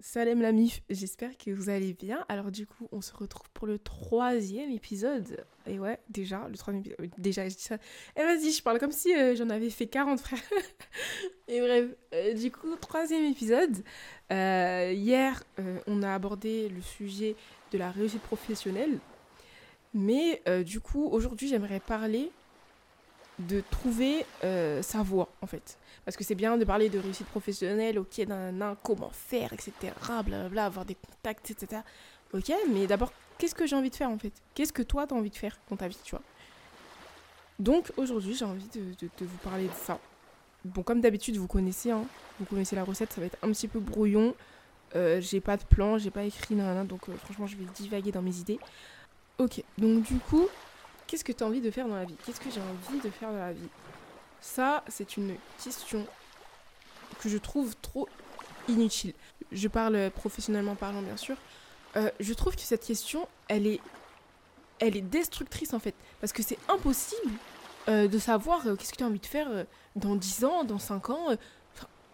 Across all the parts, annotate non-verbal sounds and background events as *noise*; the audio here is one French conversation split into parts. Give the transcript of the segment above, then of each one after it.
Salam la mif, j'espère que vous allez bien. Alors du coup, on se retrouve pour le troisième épisode. Et ouais, déjà, le troisième épisode. Déjà, je dis ça. Et vas-y, je parle comme si euh, j'en avais fait 40 frères. *laughs* Et bref, euh, du coup, troisième épisode. Euh, hier, on a abordé le sujet de la réussite professionnelle. Mais du coup, aujourd'hui, j'aimerais parler de trouver sa voie, en fait. Parce que c'est bien de parler de réussite professionnelle, ok, d'un comment faire, etc. Blablabla, avoir des contacts, etc. Ok, mais d'abord, qu'est-ce que j'ai envie de faire en fait? Qu'est-ce que toi, tu as envie de faire dans ta vie, tu vois? Donc aujourd'hui, j'ai envie de, vous parler de ça. Bon, comme d'habitude, vous connaissez, hein, vous connaissez la recette, ça va être un petit peu brouillon. Euh, j'ai pas de plan, j'ai pas écrit, nanana, donc euh, franchement, je vais divaguer dans mes idées. Ok, donc du coup, qu'est-ce que tu as envie de faire dans la vie? Qu'est-ce que j'ai envie de faire dans la vie? Ça, c'est une question que je trouve trop inutile. Je parle professionnellement parlant, bien sûr. Euh, je trouve que cette question, elle est, elle est destructrice en fait. Parce que c'est impossible euh, de savoir euh, qu'est-ce que tu as envie de faire dans 10 ans, dans 5 ans.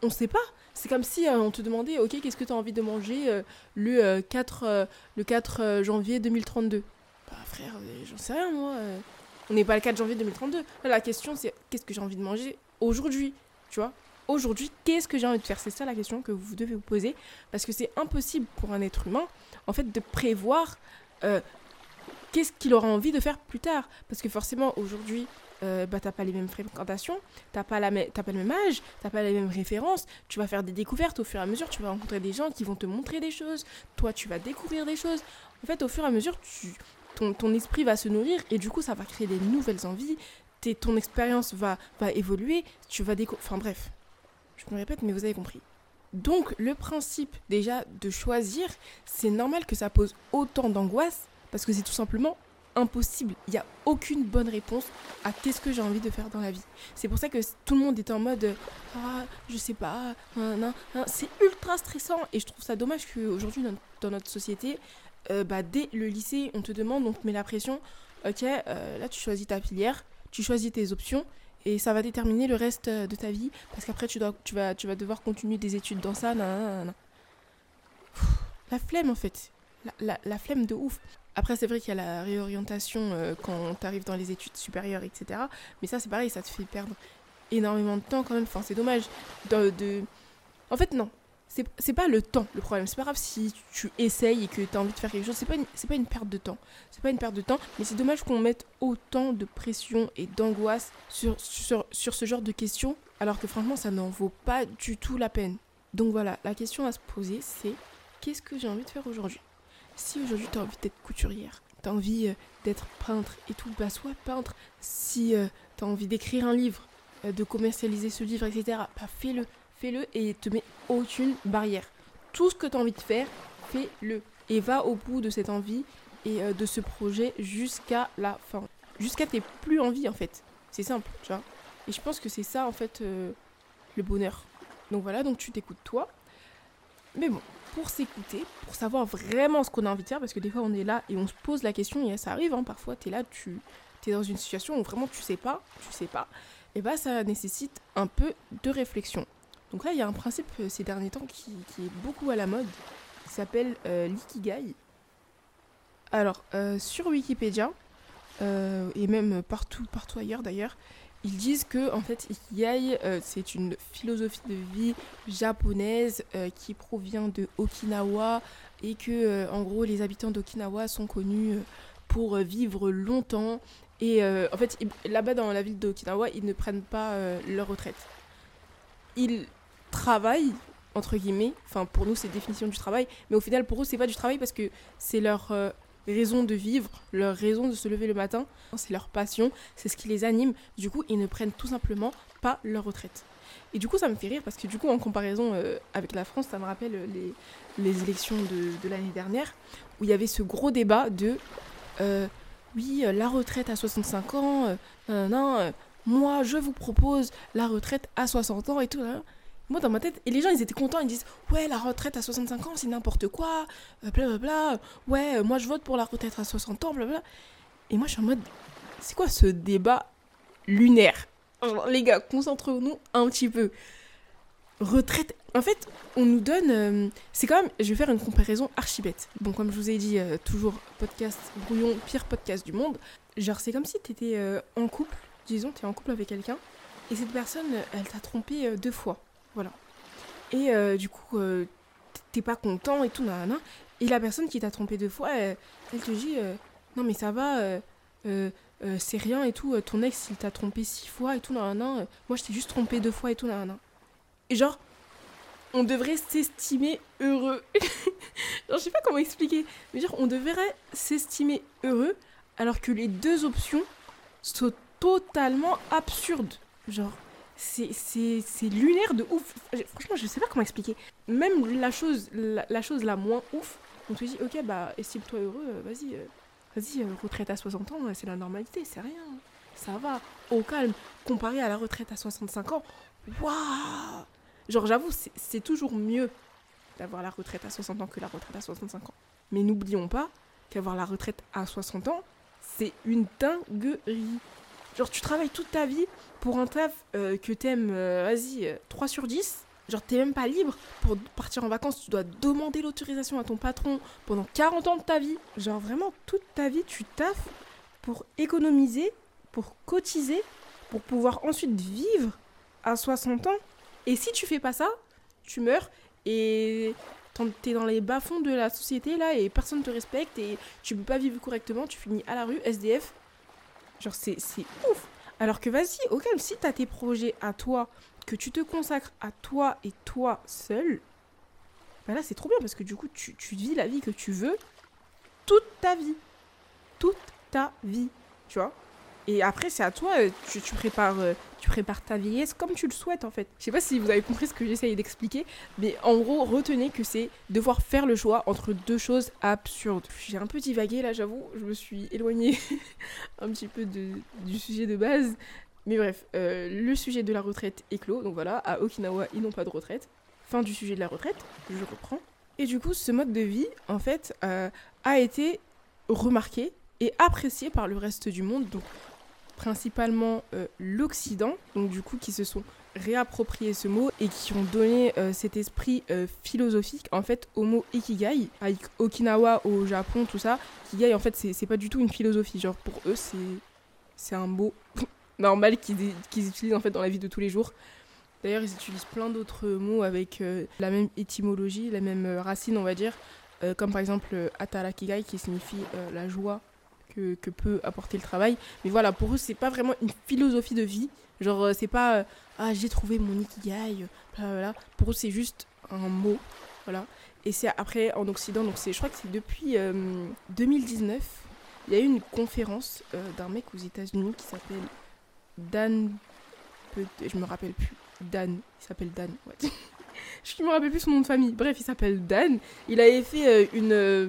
on ne sait pas. C'est comme si on te demandait, ok, qu'est-ce que tu as envie de manger le, 4, le 4 janvier 2032 Bah frère, j'en sais rien moi. On n'est pas le 4 janvier 2032. la question, c'est qu'est-ce que j'ai envie de manger aujourd'hui Tu vois? Aujourd'hui, qu'est-ce que j'ai envie de faire? C'est ça la question que vous devez vous poser. Parce que c'est impossible pour un être humain, en fait, de prévoir euh, qu'est-ce qu'il aura envie de faire plus tard. Parce que forcément, aujourd'hui, euh, bah, t'as pas les mêmes fréquentations, t'as pas, la pas le même âge, t'as pas les mêmes références, tu vas faire des découvertes au fur et à mesure, tu vas rencontrer des gens qui vont te montrer des choses, toi tu vas découvrir des choses. En fait, au fur et à mesure, tu, ton, esprit va se nourrir et du coup ça va créer des nouvelles envies, ton expérience va, va évoluer, tu vas découvrir... Enfin bref, je me répète mais vous avez compris. Donc le principe déjà de choisir, c'est normal que ça pose autant d'angoisse parce que c'est tout simplement impossible. Il n'y a aucune bonne réponse à qu'est-ce que j'ai envie de faire dans la vie. C'est pour ça que tout le monde est en mode ah je sais pas, c'est ultra stressant et je trouve ça dommage qu'aujourd'hui dans notre société euh, bah, dès le lycée, on te demande, on te met la pression. Ok, euh, là tu choisis ta filière, tu choisis tes options et ça va déterminer le reste euh, de ta vie parce qu'après tu, tu, vas, tu vas devoir continuer des études dans ça. la flemme en fait. La, la, flemme de ouf. Après, c'est vrai qu'il y a la réorientation quand tu arrives dans les études supérieures, etc. Mais ça, c'est pareil, ça te fait perdre énormément de temps quand même. Enfin, c'est dommage. de... En fait, non c'est pas le temps le problème. C'est pas grave si tu essayes et que tu as envie de faire quelque chose. C'est pas, une, pas une perte de temps. C'est pas une perte de temps, mais c'est dommage qu'on mette autant de pression et d'angoisse sur, sur, sur ce genre de questions, alors que franchement, ça n'en vaut pas du tout la peine. Donc voilà, la question à se poser, c'est qu'est-ce que j'ai envie de faire aujourd'hui? Si aujourd'hui tu as envie d'être couturière, tu as envie euh, d'être peintre et tout, bah sois peintre. Si euh, tu as envie d'écrire un livre, euh, de commercialiser ce livre, etc., bah fais-le fais-le et te mets aucune barrière. Tout ce que tu as envie de faire, fais-le. Et va au bout de cette envie et euh, de ce projet jusqu'à la fin. Jusqu'à tes plus envie en fait. C'est simple, tu vois. Et je pense que c'est ça en fait euh, le bonheur. Donc voilà, donc tu t'écoutes toi. Mais bon, pour s'écouter, pour savoir vraiment ce qu'on a envie de faire, parce que des fois on est là et on se pose la question, et ça arrive, hein, parfois tu es là, tu es dans une situation où vraiment tu sais pas, tu sais pas, et bah ça nécessite un peu de réflexion. Donc là, il y a un principe euh, ces derniers temps qui, est beaucoup à la mode, qui s'appelle euh, l'ikigai. Alors, euh, sur Wikipédia, et même partout, partout ailleurs d'ailleurs, ils disent que en fait Ikigai c'est une philosophie de vie japonaise qui provient de Okinawa et que en gros les habitants d'Okinawa sont connus pour vivre longtemps et en fait là-bas dans la ville d'Okinawa ils ne prennent pas leur retraite. Ils travail entre guillemets. Enfin, pour nous, c'est définition du travail. Mais au final, pour eux, c'est pas du travail parce que c'est leur euh, raison de vivre, leur raison de se lever le matin. C'est leur passion, c'est ce qui les anime. Du coup, ils ne prennent tout simplement pas leur retraite. Et du coup, ça me fait rire parce que du coup, en comparaison euh, avec la France, ça me rappelle les, les élections de, l'année dernière où il y avait ce gros débat de euh, oui, la retraite à 65 ans, non, moi, je vous propose la retraite à 60 ans et tout. Moi, dans ma tête, et les gens, ils étaient contents, ils disent Ouais, la retraite à 65 ans, c'est n'importe quoi, blablabla. Bla, bla. Ouais, moi, je vote pour la retraite à 60 ans, blablabla. Et moi, je suis en mode C'est quoi ce débat lunaire? Les gars, concentrons-nous un petit peu. retraite. En fait, on nous donne. euh, c'est quand même. Je vais faire une comparaison archi bête. Bon, comme je vous ai dit, euh, toujours podcast brouillon, pire podcast du monde. Genre, c'est comme si tu étais en couple, disons, tu es en couple avec quelqu'un, et cette personne, euh, elle t'a trompé euh, deux fois. Voilà. Et euh, du coup, euh, t'es pas content et tout, nanana. Et la personne qui t'a trompé deux fois, elle, te dit euh, Non, mais ça va, c'est rien et tout. Ton ex, il t'a trompé six fois et tout, nanana. Moi, je t'ai juste trompé deux fois et tout, nanana. Et genre, on devrait s'estimer heureux. *laughs* genre, je sais pas comment expliquer. Mais genre, on devrait s'estimer heureux alors que les deux options sont totalement absurdes. Genre, c'est, lunaire de ouf. Franchement, je sais pas comment expliquer. Même la chose la, chose la moins ouf, on te dit, ok, bah, estime-toi heureux, euh, vas-y, euh, vas-y, euh, retraite à 60 ans, c'est la normalité, c'est rien. Ça va, au calme. Comparé à la retraite à 65 ans, waouh Genre, j'avoue, c'est toujours mieux d'avoir la retraite à 60 ans que la retraite à 65 ans. Mais n'oublions pas qu'avoir la retraite à 60 ans, c'est une dinguerie. Genre, tu travailles toute ta vie pour un taf euh, que t'aimes, euh, vas-y, euh, 3 sur 10. Genre, t'es même pas libre. Pour partir en vacances, tu dois demander l'autorisation à ton patron pendant 40 ans de ta vie. Genre, vraiment, toute ta vie, tu taffes pour économiser, pour cotiser, pour pouvoir ensuite vivre à 60 ans. Et si tu fais pas ça, tu meurs et t'es dans les bas-fonds de la société là et personne te respecte et tu peux pas vivre correctement, tu finis à la rue, SDF. C'est ouf. Alors que vas-y, ok, si t'as tes projets à toi, que tu te consacres à toi et toi seul, bah là c'est trop bien parce que du coup tu, tu vis la vie que tu veux toute ta vie. Toute ta vie, tu vois. Et après c'est à toi, euh, tu, prépares, euh, tu prépares ta vieillesse comme tu le souhaites en fait. Je sais pas si vous avez compris ce que j'essaye d'expliquer, mais en gros retenez que c'est devoir faire le choix entre deux choses absurdes. J'ai un peu divagué là j'avoue, je me suis éloignée *laughs* un petit peu du sujet de base. Mais bref, euh, le sujet de la retraite est clos. Donc voilà, à Okinawa, ils n'ont pas de retraite. Fin du sujet de la retraite, je reprends. Et du coup, ce mode de vie, en fait, a été remarqué et apprécié par le reste du monde. Donc, principalement euh, l'Occident, donc du coup, qui se sont réappropriés ce mot et qui ont donné euh, cet esprit euh, philosophique, en fait, au mot Ikigai. Avec Okinawa au Japon, tout ça, Ikigai, en fait, c'est pas du tout une philosophie. Genre, pour eux, c'est c'est un mot *laughs* normal qu'ils utilisent en fait dans la vie de tous les jours. D'ailleurs, ils utilisent plein d'autres mots avec la même étymologie, la même racine, on va dire, comme par exemple Atarakigai qui signifie la joie que, peut apporter le travail. Mais voilà, pour eux, c'est pas vraiment une philosophie de vie. Genre, euh, c'est pas euh, ah j'ai trouvé mon ikigai, blablabla. Pour eux, c'est juste un mot, voilà. Et c'est après en Occident, donc je crois que c'est depuis euh, 2019, il y a eu une conférence euh, d'un mec aux États-Unis qui s'appelle Dan. Je me rappelle plus. Dan. Il s'appelle Dan. ouais. *laughs* je me rappelle plus son nom de famille. Bref, il s'appelle Dan. Il avait fait euh, euh,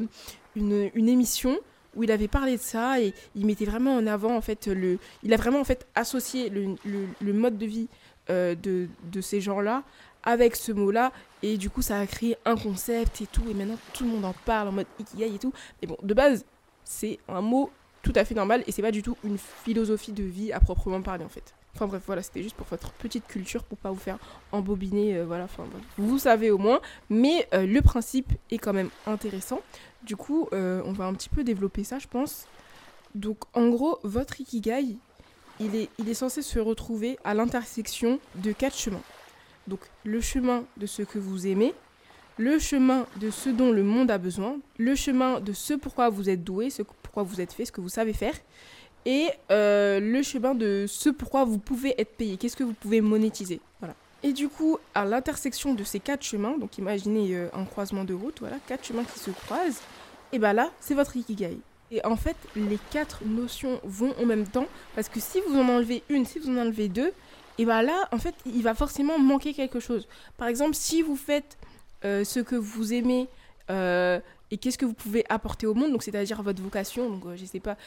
une, une émission où il avait parlé de ça et il mettait vraiment en avant en fait le. Il a vraiment en fait associé le, mode de vie euh, de, de ces gens-là avec ce mot-là et du coup ça a créé un concept et tout et maintenant tout le monde en parle en mode ikigai et tout. Mais bon, de base, c'est un mot tout à fait normal et c'est pas du tout une philosophie de vie à proprement parler en fait. Enfin bref, voilà, c'était juste pour votre petite culture pour pas vous faire embobiner, euh, voilà, enfin bref. vous savez au moins, mais euh, le principe est quand même intéressant. Du coup, euh, on va un petit peu développer ça, je pense. Donc en gros, votre ikigai, il est, il est censé se retrouver à l'intersection de quatre chemins. Donc le chemin de ce que vous aimez, le chemin de ce dont le monde a besoin, le chemin de ce pourquoi vous êtes doué, ce pourquoi vous êtes fait, ce que vous savez faire, et euh, le chemin de ce pourquoi vous pouvez être payé, qu'est-ce que vous pouvez monétiser. Voilà. Et du coup, à l'intersection de ces quatre chemins, donc imaginez euh, un croisement de route, voilà, quatre chemins qui se croisent, et bien là, c'est votre ikigai. Et en fait, les quatre notions vont en même temps, parce que si vous en enlevez une, si vous en enlevez deux, et bien là, en fait, il va forcément manquer quelque chose. Par exemple, si vous faites ce que vous aimez euh, et qu'est-ce que vous pouvez apporter au monde, donc c'est-à-dire votre vocation, donc euh, je sais pas,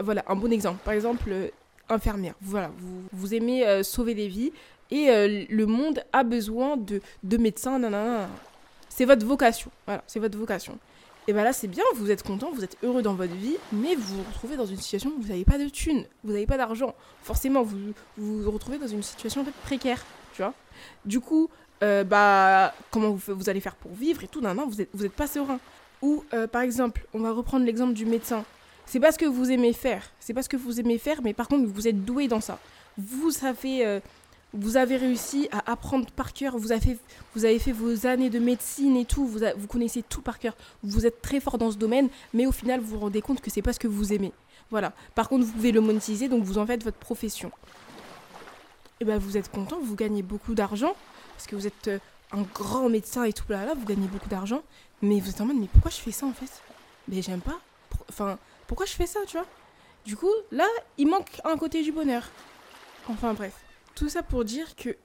voilà, un bon exemple. Par exemple, euh, infirmière, voilà, vous, vous aimez euh, sauver des vies et euh, le monde a besoin de, de médecins. C'est votre vocation, voilà, c'est votre vocation. Et bien là, c'est bien, vous êtes content, vous êtes heureux dans votre vie, mais vous vous retrouvez dans une situation où vous n'avez pas de thunes, vous n'avez pas d'argent. Forcément, vous, vous vous retrouvez dans une situation en fait précaire, tu vois. Du coup, euh, bah, comment vous, vous allez faire pour vivre et tout. Non, non, vous n'êtes vous êtes pas serein. Ou, euh, par exemple, on va reprendre l'exemple du médecin. C'est pas ce que vous aimez faire. C'est pas ce que vous aimez faire, mais par contre, vous êtes doué dans ça. Vous savez, euh, vous avez réussi à apprendre par cœur. Vous avez, vous avez fait vos années de médecine et tout. Vous, vous connaissez tout par cœur. Vous êtes très fort dans ce domaine, mais au final, vous vous rendez compte que c'est pas ce que vous aimez. Voilà. Par contre, vous pouvez le monétiser, donc vous en faites votre profession. Et ben, vous êtes content, vous gagnez beaucoup d'argent parce que vous êtes euh, un grand médecin et tout là, là, vous gagnez beaucoup d'argent. Mais vous êtes en mode, mais pourquoi je fais ça en fait? Mais j'aime pas. Enfin, pourquoi je fais ça, tu vois? Du coup, là, il manque un côté du bonheur. Enfin bref, tout ça pour dire que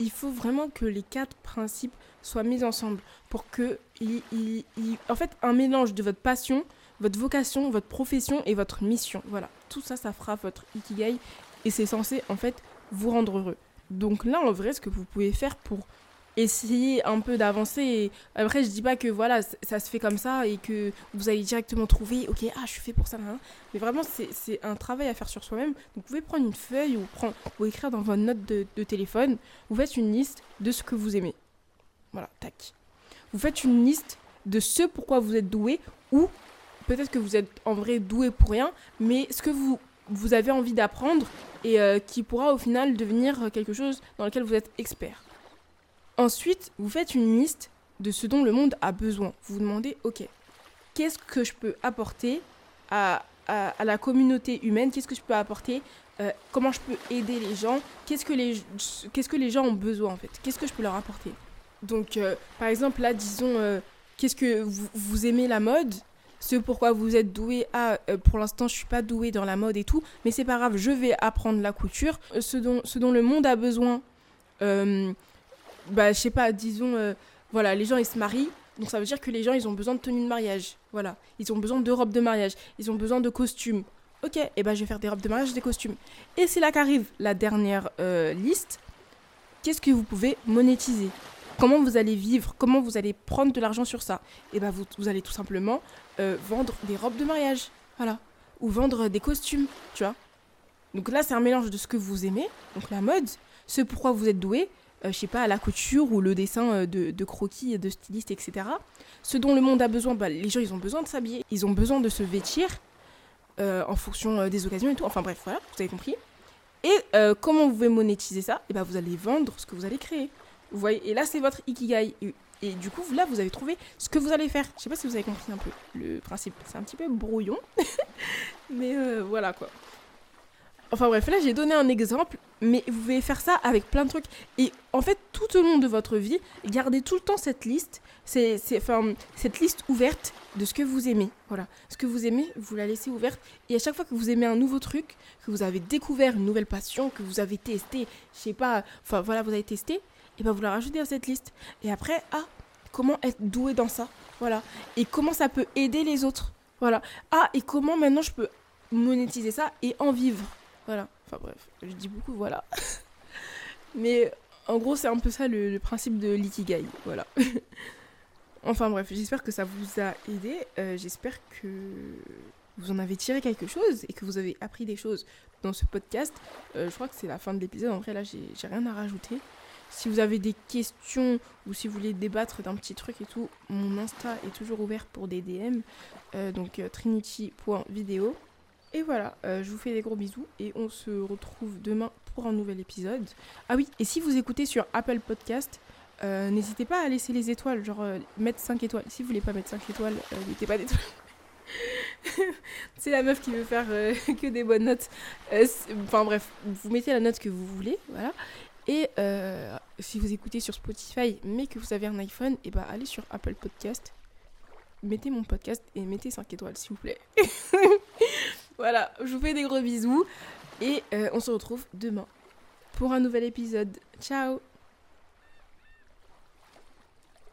il faut vraiment que les quatre principes soient mis ensemble pour que, il, en fait, un mélange de votre passion, votre vocation, votre profession et votre mission. Voilà, tout ça, ça fera votre ikigai et c'est censé en fait vous rendre heureux. Donc là, en vrai, ce que vous pouvez faire pour essayer un peu d'avancer. Après, je dis pas que voilà, ça se fait comme ça et que vous allez directement trouver, ok, ah, je suis fait pour ça. Mais vraiment, c'est un travail à faire sur soi-même. Vous pouvez prendre une feuille ou, prendre, ou écrire dans votre note de, de téléphone. Vous faites une liste de ce que vous aimez. Voilà, tac. Vous faites une liste de ce pourquoi vous êtes doué ou peut-être que vous êtes en vrai doué pour rien, mais ce que vous, vous avez envie d'apprendre et euh, qui pourra au final devenir quelque chose dans lequel vous êtes expert. Ensuite, vous faites une liste de ce dont le monde a besoin. Vous vous demandez, ok, qu'est-ce que je peux apporter à, à, la communauté humaine? Qu'est-ce que je peux apporter? Euh, Comment je peux aider les gens? Qu'est-ce que les, que les gens ont besoin en fait? Qu'est-ce que je peux leur apporter? Donc, euh, par exemple, là, disons, qu'est-ce que vous, aimez la mode? Ce pourquoi vous êtes doué à pour l'instant je suis pas doué dans la mode et tout mais c'est pas grave je vais apprendre la couture ce dont, ce dont le monde a besoin bah, je sais pas, disons, euh, voilà, les gens ils se marient, donc ça veut dire que les gens ils ont besoin de tenue de mariage. Voilà, ils ont besoin de robes de mariage, ils ont besoin de costumes. Ok, et eh ben je vais faire des robes de mariage, des costumes. Et c'est là qu'arrive la dernière euh, liste. Qu'est-ce que vous pouvez monétiser? Comment vous allez vivre Comment vous allez prendre de l'argent sur ça Et eh ben vous, allez tout simplement euh, vendre des robes de mariage. Voilà. Ou vendre des costumes, tu vois. Donc là, c'est un mélange de ce que vous aimez, donc la mode, ce pourquoi vous êtes doué, euh, je sais pas, à la couture ou le dessin euh, de, croquis, de stylistes, etc. Ce dont le monde a besoin, bah, les gens, ils ont besoin de s'habiller, ils ont besoin de se vêtir en fonction des occasions et tout. Enfin bref, vous avez compris. Et comment vous pouvez monétiser ça? Eh ben, vous allez vendre ce que vous allez créer. Vous voyez Et là, c'est votre ikigai. Et, du coup, là, vous avez trouvé ce que vous allez faire. Je sais pas si vous avez compris un peu le principe. C'est un petit peu brouillon. *laughs* Mais voilà quoi. Enfin bref, là j'ai donné un exemple, mais vous pouvez faire ça avec plein de trucs. Et en fait, tout au long de votre vie, gardez tout le temps cette liste, c'est, enfin, cette liste ouverte de ce que vous aimez. Voilà. Ce que vous aimez, vous la laissez ouverte. Et à chaque fois que vous aimez un nouveau truc, que vous avez découvert une nouvelle passion, que vous avez testé, je sais pas, enfin voilà, vous avez testé, et ben vous la rajoutez à cette liste. Et après, ah, comment être doué dans ça? Voilà. Et comment ça peut aider les autres? Voilà. Ah, et comment maintenant je peux monétiser ça et en vivre? Voilà. Enfin bref, je dis beaucoup, voilà. *laughs* Mais en gros, c'est un peu ça le, principe de l'ikigai. Voilà. *laughs* enfin bref, j'espère que ça vous a aidé. Euh, j'espère que vous en avez tiré quelque chose et que vous avez appris des choses dans ce podcast. Euh, je crois que c'est la fin de l'épisode. En vrai, là, j'ai rien à rajouter. Si vous avez des questions ou si vous voulez débattre d'un petit truc et tout, mon Insta est toujours ouvert pour des DM. Euh, donc trinity.video. Et voilà, euh, je vous fais des gros bisous et on se retrouve demain pour un nouvel épisode. Ah oui, et si vous écoutez sur Apple Podcast, euh, n'hésitez pas à laisser les étoiles, genre euh, mettre 5 étoiles. Si vous voulez pas mettre 5 étoiles, mettez pas d'étoiles. *laughs* c'est la meuf qui veut faire que des bonnes notes. Enfin bref, vous mettez la note que vous voulez, voilà. Et si vous écoutez sur Spotify mais que vous avez un iPhone, et eh bah ben, allez sur Apple Podcast, mettez mon podcast et mettez 5 étoiles s'il vous plaît. *laughs* Voilà, je vous fais des gros bisous et euh, on se retrouve demain pour un nouvel épisode. Ciao